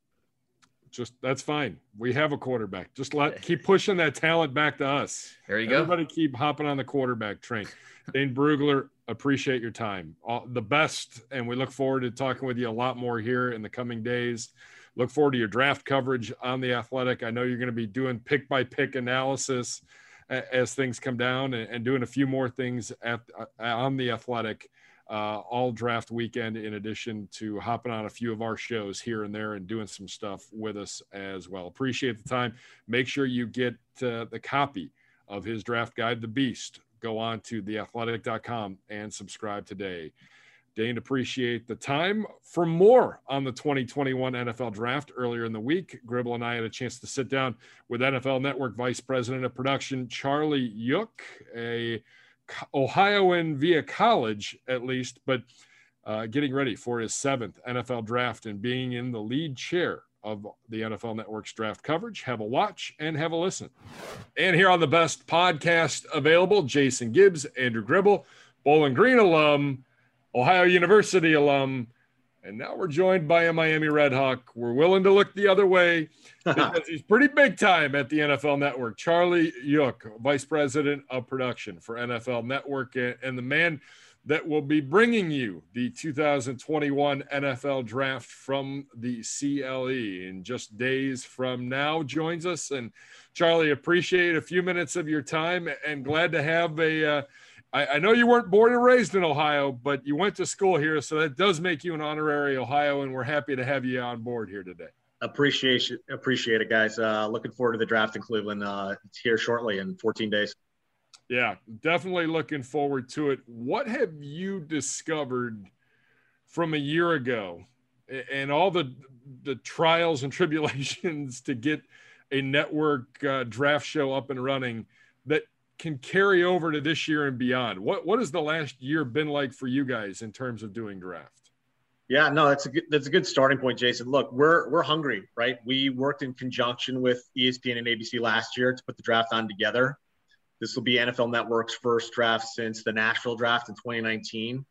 Just that's fine. We have a quarterback. Just let [LAUGHS] keep pushing that talent back to us. There you Everybody go. Everybody keep hopping on the quarterback train. Dane Brugler, appreciate your time. All, the best, and we look forward to talking with you a lot more here in the coming days. Look forward to your draft coverage on the Athletic. I know you're going to be doing pick by pick analysis as things come down and, doing a few more things at uh, on the Athletic. Uh, all draft weekend, in addition to hopping on a few of our shows here and there and doing some stuff with us as well. Appreciate the time. Make sure you get uh, the copy of his draft guide, The Beast. Go on to theathletic.com and subscribe today. Dane, appreciate the time. For more on the 2021 NFL draft earlier in the week, Gribble and I had a chance to sit down with NFL Network Vice President of Production, Charlie Yook, a Ohioan via college, at least, but uh, getting ready for his seventh NFL draft and being in the lead chair of the NFL Network's draft coverage. Have a watch and have a listen. And here on the best podcast available, Jason Gibbs, Andrew Gribble, Bowling Green alum, Ohio University alum, and now we're joined by a Miami Redhawk. We're willing to look the other way [LAUGHS] because he's pretty big time at the NFL Network. Charlie Yook, Vice President of Production for NFL Network, and the man that will be bringing you the 2021 NFL Draft from the CLE in just days from now joins us. And Charlie, appreciate a few minutes of your time and glad to have a. Uh, I, I know you weren't born and raised in Ohio, but you went to school here, so that does make you an honorary Ohio, and we're happy to have you on board here today. Appreciate it, appreciate it, guys. Uh, looking forward to the draft in Cleveland. Uh, it's here shortly in 14 days. Yeah, definitely looking forward to it. What have you discovered from a year ago, and all the the trials and [LAUGHS] tribulations to get a network uh, draft show up and running that can carry over to this year and beyond. What what has the last year been like for you guys in terms of doing draft? Yeah, no, that's a good that's a good starting point, Jason. Look, we're we're hungry, right? We worked in conjunction with ESPN and ABC last year to put the draft on together. This will be NFL Network's first draft since the Nashville draft in 2019.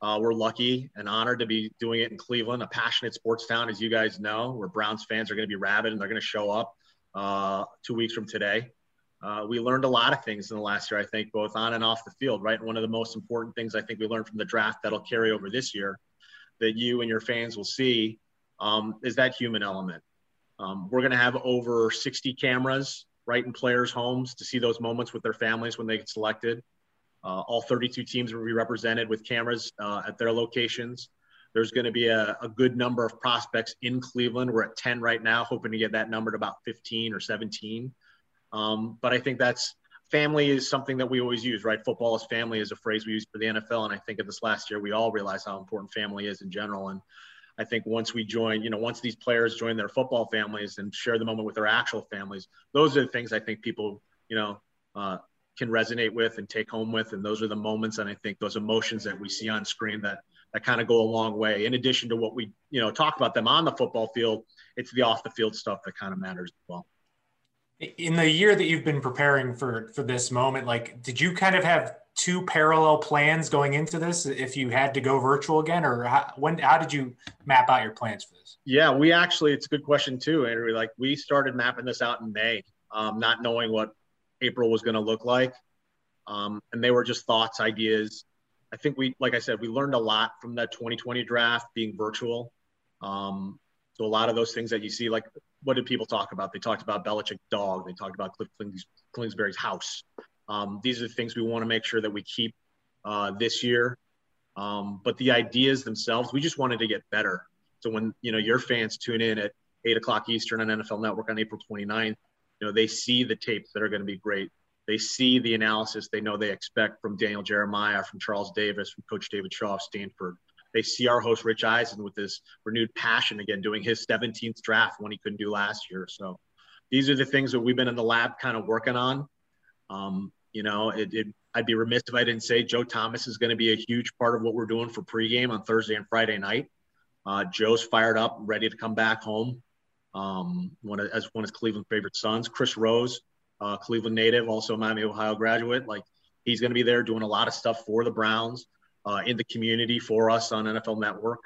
Uh, we're lucky and honored to be doing it in Cleveland, a passionate sports town, as you guys know, where Browns fans are going to be rabid and they're going to show up uh, two weeks from today uh, we learned a lot of things in the last year, I think, both on and off the field, right? And one of the most important things I think we learned from the draft that'll carry over this year that you and your fans will see um, is that human element. Um, we're going to have over 60 cameras right in players' homes to see those moments with their families when they get selected. Uh, all 32 teams will be represented with cameras uh, at their locations. There's going to be a, a, good number of prospects in Cleveland. We're at 10 right now, hoping to get that number to about 15 or 17. Um, but I think that's family is something that we always use, right? Football is family is a phrase we use for the NFL. And I think of this last year, we all realized how important family is in general. And I think once we join, you know, once these players join their football families and share the moment with their actual families, those are the things I think people, you know, uh, can resonate with and take home with. And those are the moments. And I think those emotions that we see on screen that, that kind of go a long way. In addition to what we, you know, talk about them on the football field, it's the off the field stuff that kind of matters as well in the year that you've been preparing for for this moment like did you kind of have two parallel plans going into this if you had to go virtual again or how, when how did you map out your plans for this yeah we actually it's a good question too andrew like we started mapping this out in may um, not knowing what april was going to look like um, and they were just thoughts ideas i think we like i said we learned a lot from that 2020 draft being virtual um, so a lot of those things that you see like what did people talk about? They talked about Belichick's dog. They talked about Cliff Kingsbury's house. Um, these are the things we want to make sure that we keep uh, this year. Um, but the ideas themselves, we just wanted to get better. So when you know your fans tune in at eight o'clock Eastern on NFL Network on April 29th, you know they see the tapes that are going to be great. They see the analysis they know they expect from Daniel Jeremiah, from Charles Davis, from Coach David Shaw of Stanford, they see our host Rich Eisen with this renewed passion again, doing his 17th draft when he couldn't do last year. So these are the things that we've been in the lab kind of working on. Um, you know, it, it, I'd be remiss if I didn't say Joe Thomas is going to be a huge part of what we're doing for pregame on Thursday and Friday night. Uh, Joe's fired up, ready to come back home. Um, one of, as one of Cleveland's favorite sons, Chris Rose, uh, Cleveland native, also a Miami, Ohio graduate. Like he's going to be there doing a lot of stuff for the Browns uh, in the community for us on NFL Network.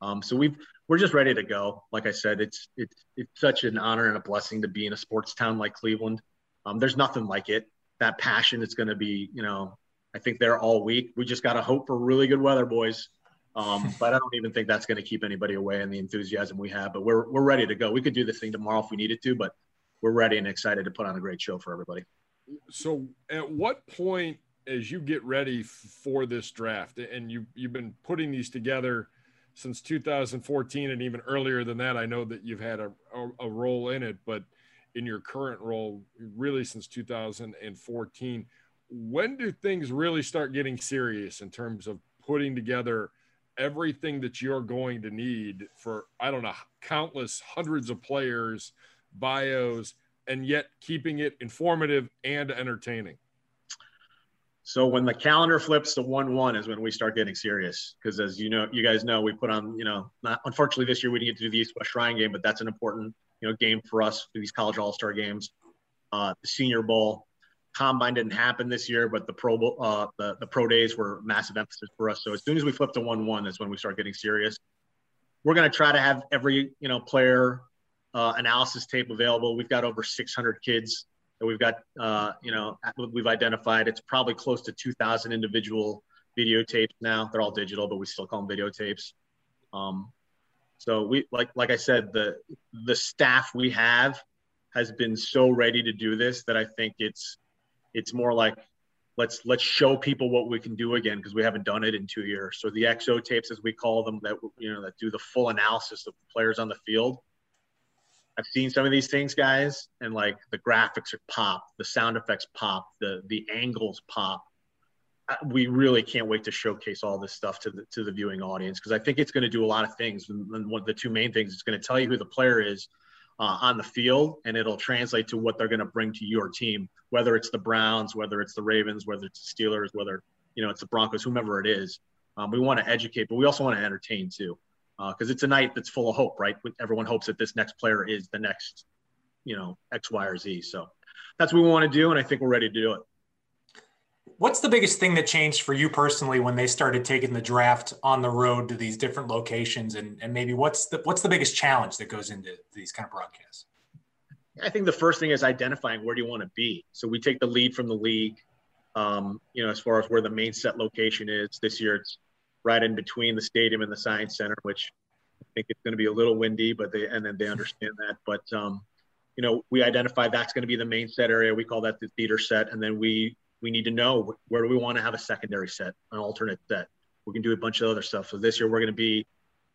Um, so we've we're just ready to go. Like I said, it's it's it's such an honor and a blessing to be in a sports town like Cleveland. Um, there's nothing like it. That passion is going to be, you know, I think they're all week. We just got to hope for really good weather, boys. Um, [LAUGHS] but I don't even think that's going to keep anybody away in the enthusiasm we have. But we're we're ready to go. We could do this thing tomorrow if we needed to, but we're ready and excited to put on a great show for everybody. So, at what point, as you get ready for this draft, and you you've been putting these together since 2014 and even earlier than that, I know that you've had a, a, a role in it, but in your current role, really since 2014, when do things really start getting serious in terms of putting together everything that you're going to need for, I don't know, countless hundreds of players, bios, and yet keeping it informative and entertaining? So when the calendar flips to one one is when we start getting serious. Because as you know, you guys know, we put on, you know, not unfortunately this year we didn't get to do the East West Shrine game, but that's an important, you know, game for us for these college all star games. Uh, the Senior Bowl, combine didn't happen this year, but the pro bowl, uh, the the pro days were massive emphasis for us. So as soon as we flip to one one, that's when we start getting serious. We're going to try to have every you know player uh, analysis tape available. We've got over 600 kids that we've got, uh, you know, we've identified. It's probably close to 2,000 individual videotapes now. They're all digital, but we still call them videotapes. Um, so we, like, like I said, the the staff we have has been so ready to do this that I think it's it's more like let's let's show people what we can do again because we haven't done it in two years. So the XO tapes, as we call them, that you know that do the full analysis of the players on the field I've seen some of these things, guys, and like the graphics are pop, the sound effects pop, the the angles pop. We really can't wait to showcase all this stuff to the to the viewing audience because I think it's going to do a lot of things. And one of the two main things, it's going to tell you who the player is uh, on the field, and it'll translate to what they're going to bring to your team, whether it's the Browns, whether it's the Ravens, whether it's the Steelers, whether you know it's the Broncos, whomever it is. Um, we want to educate, but we also want to entertain too because uh, it's a night that's full of hope, right? Everyone hopes that this next player is the next, you know, X, Y, or Z. So that's what we want to do, and I think we're ready to do it. What's the biggest thing that changed for you personally when they started taking the draft on the road to these different locations, and, and maybe what's the what's the biggest challenge that goes into these kind of broadcasts? I think the first thing is identifying where do you want to be. So we take the lead from the league. Um, you know, as far as where the main set location is this year, it's right in between the stadium and the science center, which I think it's going to be a little windy, but they and then they understand that. But um, you know, we identify that's going to be the main set area. We call that the theater set, and then we we need to know where do we want to have a secondary set, an alternate set. We can do a bunch of other stuff. So this year we're going to be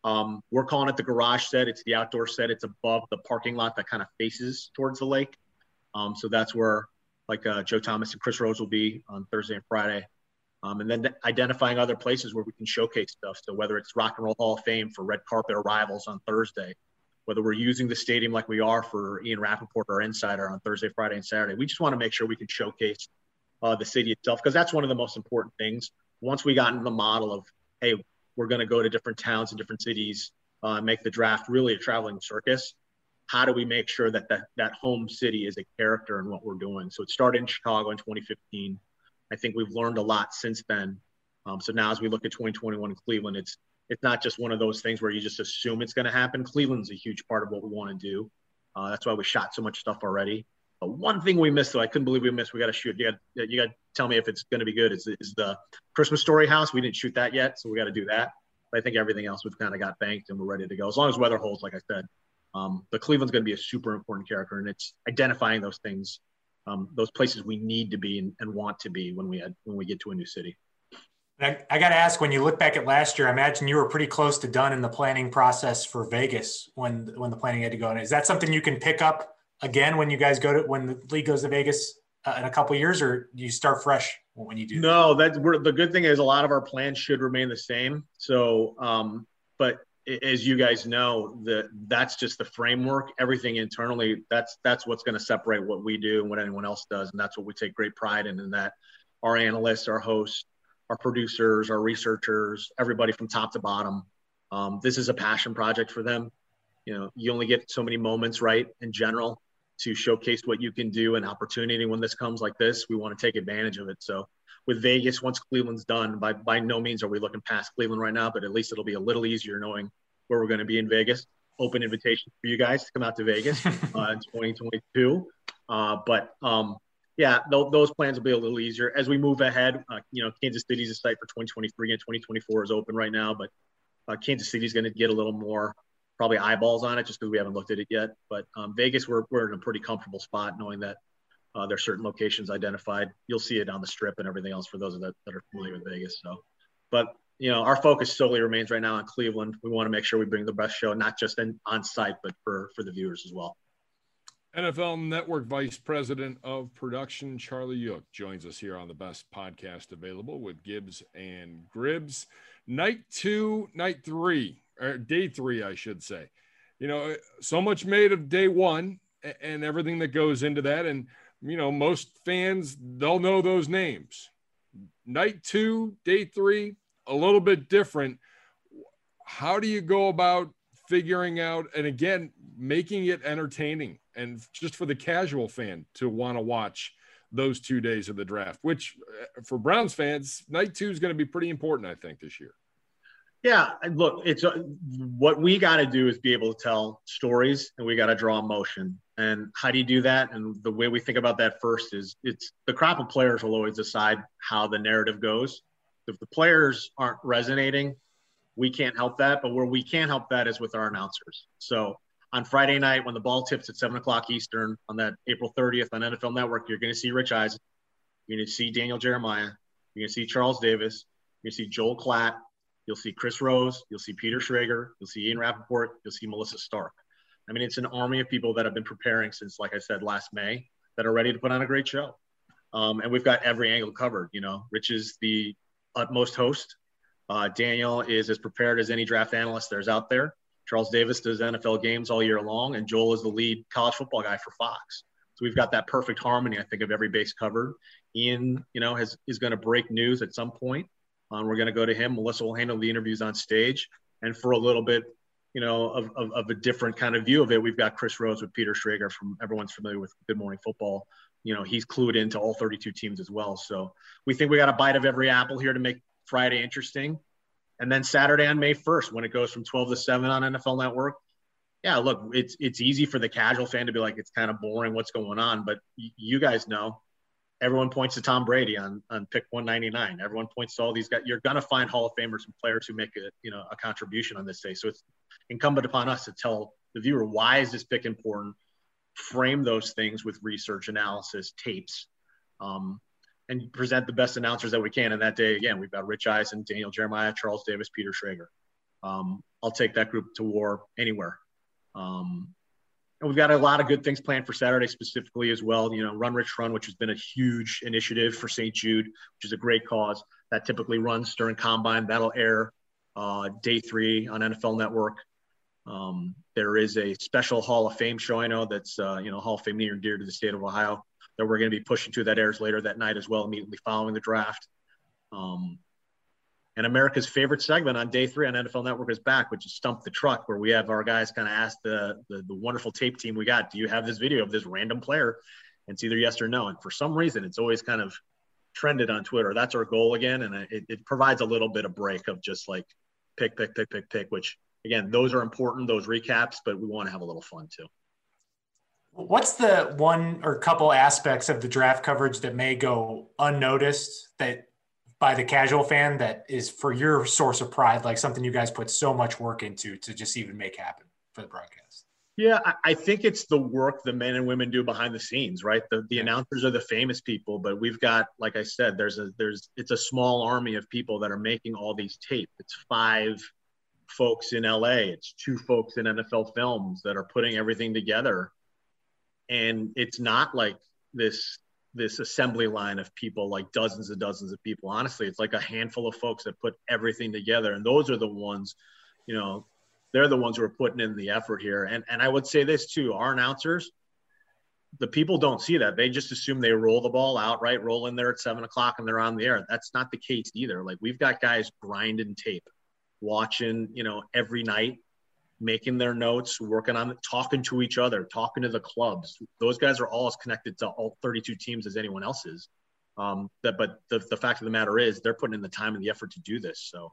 um, we're calling it the garage set. It's the outdoor set. It's above the parking lot that kind of faces towards the lake. Um, so that's where like uh, Joe Thomas and Chris Rose will be on Thursday and Friday um, and then identifying other places where we can showcase stuff. So whether it's Rock and Roll Hall of Fame for red carpet arrivals on Thursday, whether we're using the stadium like we are for Ian Rapoport, our insider, on Thursday, Friday, and Saturday, we just want to make sure we can showcase uh, the city itself because that's one of the most important things. Once we got into the model of, hey, we're going to go to different towns and different cities, uh, make the draft really a traveling circus. How do we make sure that, that that home city is a character in what we're doing? So it started in Chicago in 2015 I think we've learned a lot since then. Um, so now as we look at 2021 in Cleveland, it's it's not just one of those things where you just assume it's going to happen. Cleveland's a huge part of what we want to do. Uh, that's why we shot so much stuff already. One thing we missed, though, I couldn't believe we missed. We got to shoot. You got you got to tell me if it's going to be good. Is, is the Christmas Story house? We didn't shoot that yet, so we got to do that. But I think everything else we've kind of got banked and we're ready to go. As long as weather holds, like I said. Um, Cleveland's going to be a super important character, and it's identifying those things um, those places we need to be and, and, want to be when we had, when we get to a new city. I, I got to ask, when you look back at last year, I imagine you were pretty close to done in the planning process for Vegas when when the planning had to go. And is that something you can pick up again when you guys go to when the league goes to Vegas uh, in a couple years, or you start fresh when you do? No, that? that's the good thing is a lot of our plans should remain the same. So, um, but as you guys know, that that's just the framework. Everything internally, that's that's what's going to separate what we do and what anyone else does, and that's what we take great pride in. And that our analysts, our hosts, our producers, our researchers, everybody from top to bottom, Um, this is a passion project for them. You know, you only get so many moments, right, in general, to showcase what you can do and opportunity when this comes like this. We want to take advantage of it. So with Vegas, once Cleveland's done, by by no means are we looking past Cleveland right now, but at least it'll be a little easier knowing where we're going to be in Vegas. Open invitation for you guys to come out to Vegas [LAUGHS] uh, in 2022. Uh, but um, yeah, th- those plans will be a little easier as we move ahead. Uh, you know, Kansas City's a site for 2023 and 2024 is open right now, but uh, Kansas City's going to get a little more probably eyeballs on it just because we haven't looked at it yet. But um, Vegas, we're, we're in a pretty comfortable spot knowing that uh, there are certain locations identified. You'll see it on the strip and everything else for those of that, that are familiar with Vegas. So, but you know, our focus solely remains right now on Cleveland. We want to make sure we bring the best show, not just in, on site, but for for the viewers as well. NFL Network Vice President of Production Charlie Yook joins us here on the best podcast available with Gibbs and Gribs. Night two, night three, or day three, I should say. You know, so much made of day one and everything that goes into that. And, you know, most fans, they'll know those names. Night two, day three, a little bit different. How do you go about figuring out, and again, making it entertaining? and just for the casual fan to want to watch those two days of the draft, which uh, for Browns fans, night two is going to be pretty important, I think, this year. Yeah, look, it's uh, what we got to do is be able to tell stories, and we got to draw emotion. And how do you do that? And the way we think about that first is it's the crop of players will always decide how the narrative goes. If the players aren't resonating, we can't help that. But where we can help that is with our announcers. So on Friday night when the ball tips at seven o'clock Eastern on that April 30th on NFL Network, you're going to see Rich Eisen. You're going to see Daniel Jeremiah. You're going to see Charles Davis. You're going to see Joel Klatt. You'll see Chris Rose. You'll see Peter Schrager. You'll see Ian Rapoport. You'll see Melissa Stark. I mean, it's an army of people that have been preparing since, like I said, last May that are ready to put on a great show. Um, and we've got every angle covered. You know, Rich is the utmost host. Uh, Daniel is as prepared as any draft analyst there's out there. Charles Davis does NFL games all year long, and Joel is the lead college football guy for Fox. So we've got that perfect harmony, I think, of every base covered. Ian, you know, has is going to break news at some point. Um, we're going to go to him. Melissa will handle the interviews on stage, and for a little bit, you know, of, of, of, a different kind of view of it, we've got Chris Rose with Peter Schrager from everyone's familiar with Good Morning Football. You know, he's clued into all 32 teams as well. So we think we got a bite of every apple here to make Friday interesting. And then Saturday on May 1st, when it goes from 12 to 7 on NFL Network, yeah, look, it's it's easy for the casual fan to be like, it's kind of boring what's going on. But y- you guys know, everyone points to Tom Brady on, on pick 199. Everyone points to all these guys. You're to find Hall of Famers and players who make a, you know, a contribution on this day. So it's incumbent upon us to tell the viewer, why is this pick important? Frame those things with research, analysis, tapes. Um, and present the best announcers that we can. And that day, again, we've got Rich Eisen, Daniel Jeremiah, Charles Davis, Peter Schrager. Um, I'll take that group to war anywhere. Um, and we've got a lot of good things planned for Saturday specifically as well. You know, Run Rich Run, which has been a huge initiative for St. Jude, which is a great cause that typically runs during combine. That'll air uh, day three on NFL Network. Um, there is a special Hall of Fame show I know that's uh, you know Hall of Fame near and dear to the state of Ohio that we're going to be pushing to that airs later that night as well, immediately following the draft. Um, and America's favorite segment on day three on NFL Network is back, which is Stump the Truck, where we have our guys kind of ask the, the, the wonderful tape team we got, do you have this video of this random player? And it's either yes or no. And for some reason, it's always kind of trended on Twitter. That's our goal again, and it, it provides a little bit of break of just like pick, pick, pick, pick, pick. Which again, those are important, those recaps, but we want to have a little fun too. What's the one or couple aspects of the draft coverage that may go unnoticed that by the casual fan that is for your source of pride, like something you guys put so much work into to just even make happen for the broadcast? Yeah, I think it's the work the men and women do behind the scenes, right? The the announcers are the famous people, but we've got, like I said, there's a there's it's a small army of people that are making all these tapes. It's five folks in LA, it's two folks in NFL films that are putting everything together and it's not like this this assembly line of people like dozens and dozens of people. Honestly it's like a handful of folks that put everything together and those are the ones you know they're the ones who are putting in the effort here. And and i would say this too our announcers the people don't see that. They just assume they roll the ball out right? Roll in there at seven o'clock and they're on the air. That's not the case either. Like we've got guys grinding tape watching, you know, every night, making their notes, working on talking to each other, talking to the clubs. Those guys are all as connected to all 32 teams as anyone else is. Um, that, but the, the fact of the matter is they're putting in the time and the effort to do this. So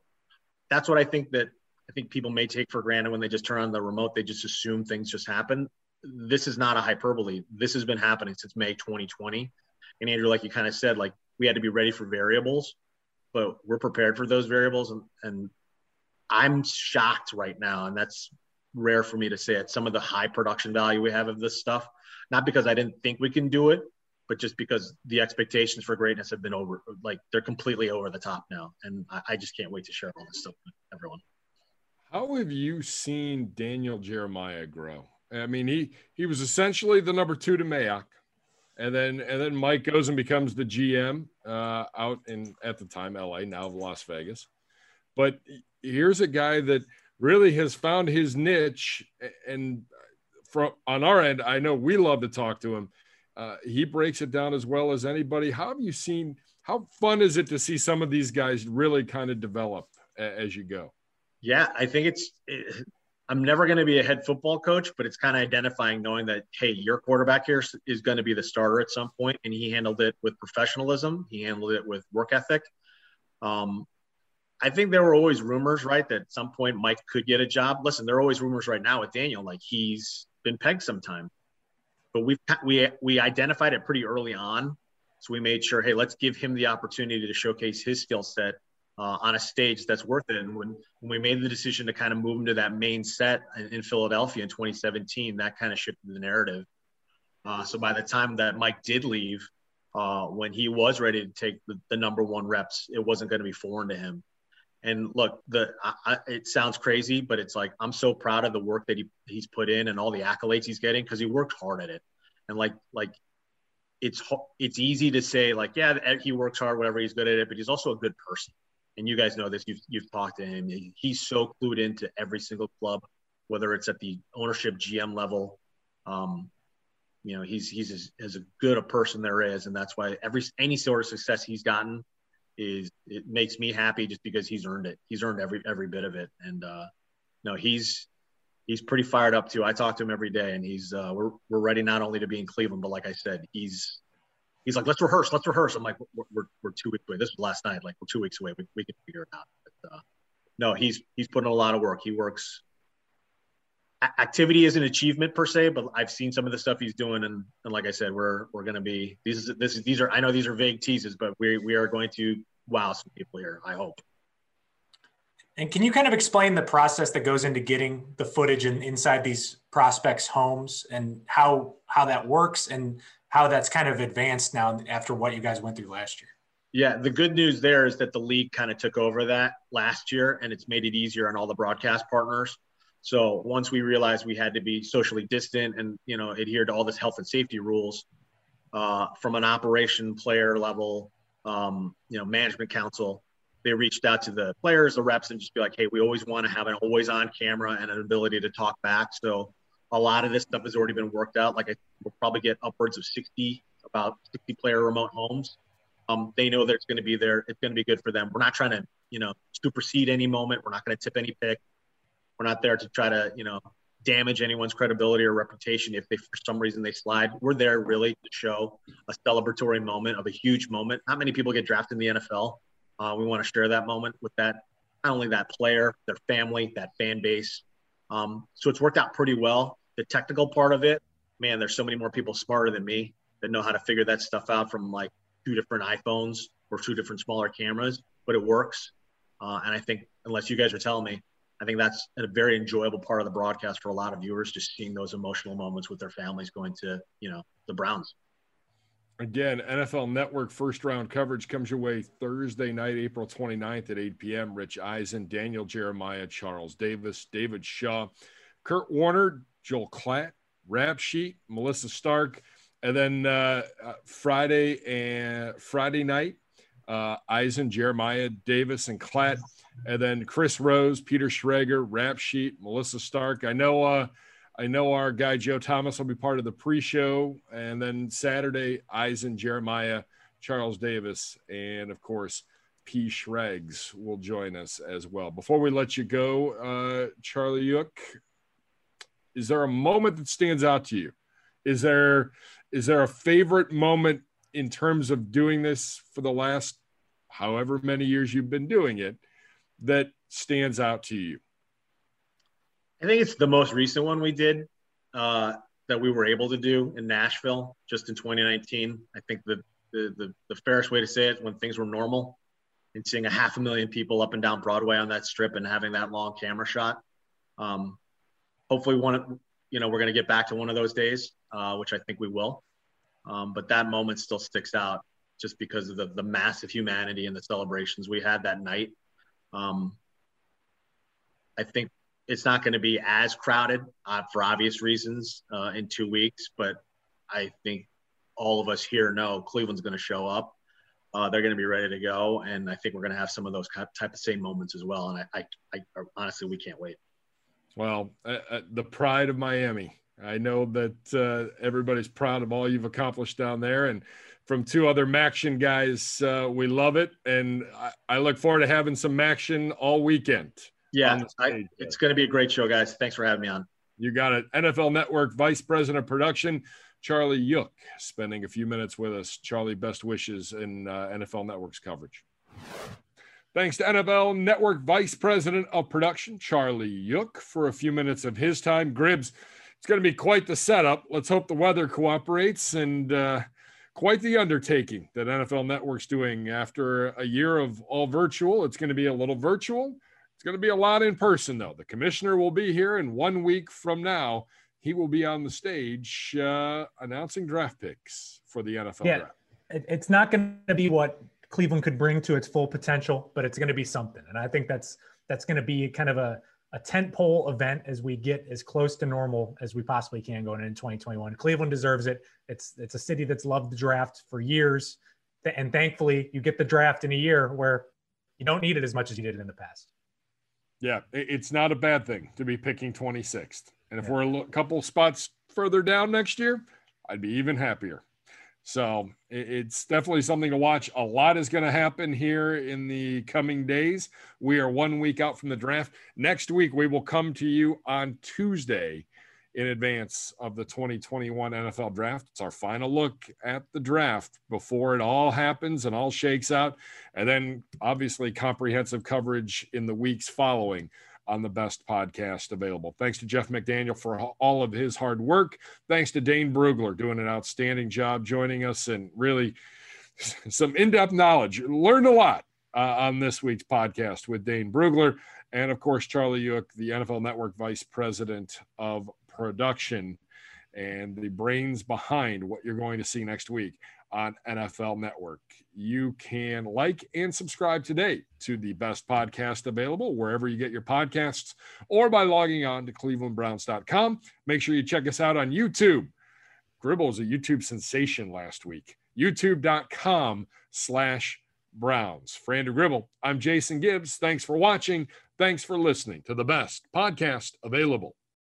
that's what I think that I think people may take for granted when they just turn on the remote. They just assume things just happen. This is not a hyperbole. This has been happening since May 2020. And Andrew, like you kind of said, like we had to be ready for variables, but we're prepared for those variables. And, and I'm shocked right now, and that's rare for me to say it. Some of the high production value we have of this stuff, not because I didn't think we can do it, but just because the expectations for greatness have been over, like they're completely over the top now, and I, I just can't wait to share all this stuff with everyone. How have you seen Daniel Jeremiah grow? I mean, he he was essentially the number two to Mayock, and then and then Mike goes and becomes the GM uh, out in at the time LA, now Las Vegas. But here's a guy that really has found his niche, and from on our end, I know we love to talk to him. Uh, he breaks it down as well as anybody. How have you seen? How fun is it to see some of these guys really kind of develop as you go? Yeah, I think it's. It, I'm never going to be a head football coach, but it's kind of identifying, knowing that hey, your quarterback here is going to be the starter at some point, and he handled it with professionalism. He handled it with work ethic. Um, I think there were always rumors, right, that at some point Mike could get a job. Listen, there are always rumors right now with Daniel, like he's been pegged sometime, but we we we identified it pretty early on, so we made sure, hey, let's give him the opportunity to showcase his skill set uh, on a stage that's worth it. And when, when we made the decision to kind of move him to that main set in, in Philadelphia in 2017, that kind of shifted the narrative. Uh, so by the time that Mike did leave, uh, when he was ready to take the, the number one reps, it wasn't going to be foreign to him. And look, the I, it sounds crazy, but it's like I'm so proud of the work that he he's put in and all the accolades he's getting because he worked hard at it. And like like it's it's easy to say like yeah he works hard whatever he's good at it, but he's also a good person and you guys know this, you've, you've talked to him. He's so clued into every single club, whether it's at the ownership GM level. Um, you know, he's he's as, as good a person there is, and that's why every any sort of success he's gotten is it makes me happy just because he's earned it. He's earned every every bit of it, and uh, no, he's he's pretty fired up too. I talk to him every day, and he's uh, we're we're ready not only to be in Cleveland, but like I said, he's he's like, let's rehearse, let's rehearse. I'm like, we're, we're, we're two weeks away. This was last night. Like we're two weeks away. We, we can figure it out. But, uh, no, he's, he's putting a lot of work. He works. Activity is an achievement per se, but I've seen some of the stuff he's doing. And, and like I said, we're, we're going to be, these, this is, these are, I know these are vague teases, but we, we are going to wow some people here. I hope. And can you kind of explain the process that goes into getting the footage and in, inside these prospects' homes and how how that works and how that's kind of advanced now after what you guys went through last year. Yeah, the good news there is that the league kind of took over that last year and it's made it easier on all the broadcast partners. So once we realized we had to be socially distant and you know adhere to all this health and safety rules uh, from an operation player level, um, you know, management council, they reached out to the players, the reps, and just be like, hey, we always want to have an always on camera and an ability to talk back. So a lot of this stuff has already been worked out. Like I, we'll probably get upwards of 60, about 60 player remote homes. Um, they know that it's going to be there. It's going to be good for them. We're not trying to, you know, supersede any moment. We're not going to tip any pick. We're not there to try to, you know, damage anyone's credibility or reputation if they, for some reason, they slide. We're there really to show a celebratory moment of a huge moment. Not many people get drafted in the NFL. Uh, we want to share that moment with that, not only that player, their family, that fan base, um, so it's worked out pretty well. The technical part of it, man, there's so many more people smarter than me that know how to figure that stuff out from like two different iPhones or two different smaller cameras, but it works. Uh, and I think, unless you guys are telling me, I think that's a very enjoyable part of the broadcast for a lot of viewers, just seeing those emotional moments with their families going to, you know, the Browns. Again, NFL Network first round coverage comes your way Thursday night, April 29th at 8 p.m. Rich Eisen, Daniel Jeremiah, Charles Davis, David Shaw, Kurt Warner, Joel Klatt, Rap Sheet, Melissa Stark, and then uh, uh, Friday and Friday night, uh, Eisen, Jeremiah, Davis, and Klatt, and then Chris Rose, Peter Schrager, Rap Sheet, Melissa Stark. I know uh, I know our guy Joe Thomas will be part of the pre-show, and then Saturday, Eisen, Jeremiah, Charles Davis, and of course P. Shregs will join us as well. Before we let you go, uh, Charlie Yook, is there a moment that stands out to you? Is there is there a favorite moment in terms of doing this for the last however many years you've been doing it that stands out to you? I think it's the most recent one we did uh, that we were able to do in Nashville just in 2019. I think the, the, the, the fairest way to say it when things were normal and seeing a half a million people up and down Broadway on that strip and having that long camera shot. Um, hopefully, one, you know, we're going to get back to one of those days, uh, which I think we will. Um, but that moment still sticks out just because of the, the massive humanity and the celebrations we had that night. Um, I think it's not going to be as crowded uh, for obvious reasons uh, in two weeks, but I think all of us here know Cleveland's going to show up. Uh, they're going to be ready to go, and I think we're going to have some of those type of same moments as well. And I, I, I honestly, we can't wait. Well, uh, uh, the pride of Miami. I know that uh, everybody's proud of all you've accomplished down there, and from two other Maction guys, we love it, and I, I look forward to having some Maction all weekend. Yeah, I, it's going to be a great show, guys. Thanks for having me on. You got it. NFL Network Vice President of Production, Charlie Yook, spending a few minutes with us. Charlie, best wishes in uh, NFL Network's coverage. Thanks to NFL Network Vice President of Production, Charlie Yook, for a few minutes of his time. Gribbs, it's going to be quite the setup. Let's hope the weather cooperates and uh, quite the undertaking that NFL Network's doing after a year of all virtual. It's going to be a little virtual it's going to be a lot in person, though. The commissioner will be here, and one week from now, he will be on the stage uh, announcing draft picks for the NFL yeah, draft. It's not going to be what Cleveland could bring to its full potential, but it's going to be something. And I think that's that's going to be kind of a, a tent pole event as we get as close to normal as we possibly can going into 2021. Cleveland deserves it. It's it's a city that's loved the draft for years. And thankfully, you get the draft in a year where you don't need it as much as you did it in the past. Yeah, it's not a bad thing to be picking 26th. And if yeah. we're a couple spots further down next year, I'd be even happier. So it's definitely something to watch. A lot is going to happen here in the coming days. We are one week out from the draft. Next week, we will come to you on Tuesday in advance of the 2021 NFL draft. It's our final look at the draft before it all happens and all shakes out. And then, obviously, comprehensive coverage in the weeks following on the best podcast available. Thanks to Jeff McDaniel for all of his hard work. Thanks to Dane Brugler doing an outstanding job joining us and really [LAUGHS] some in depth knowledge. Learned a lot uh, on this week's podcast with Dane Brugler. And of course, Charlie Yook, the NFL Network Vice President of production and the brains behind what you're going to see next week on NFL Network. You can like and subscribe today to the best podcast available wherever you get your podcasts or by logging on to clevelandbrowns.com. Make sure you check us out on YouTube. Gribble was a YouTube sensation last week. YouTube.com slash Browns. For Andrew Gribble, I'm Jason Gibbs. Thanks for watching. Thanks for listening to the best podcast available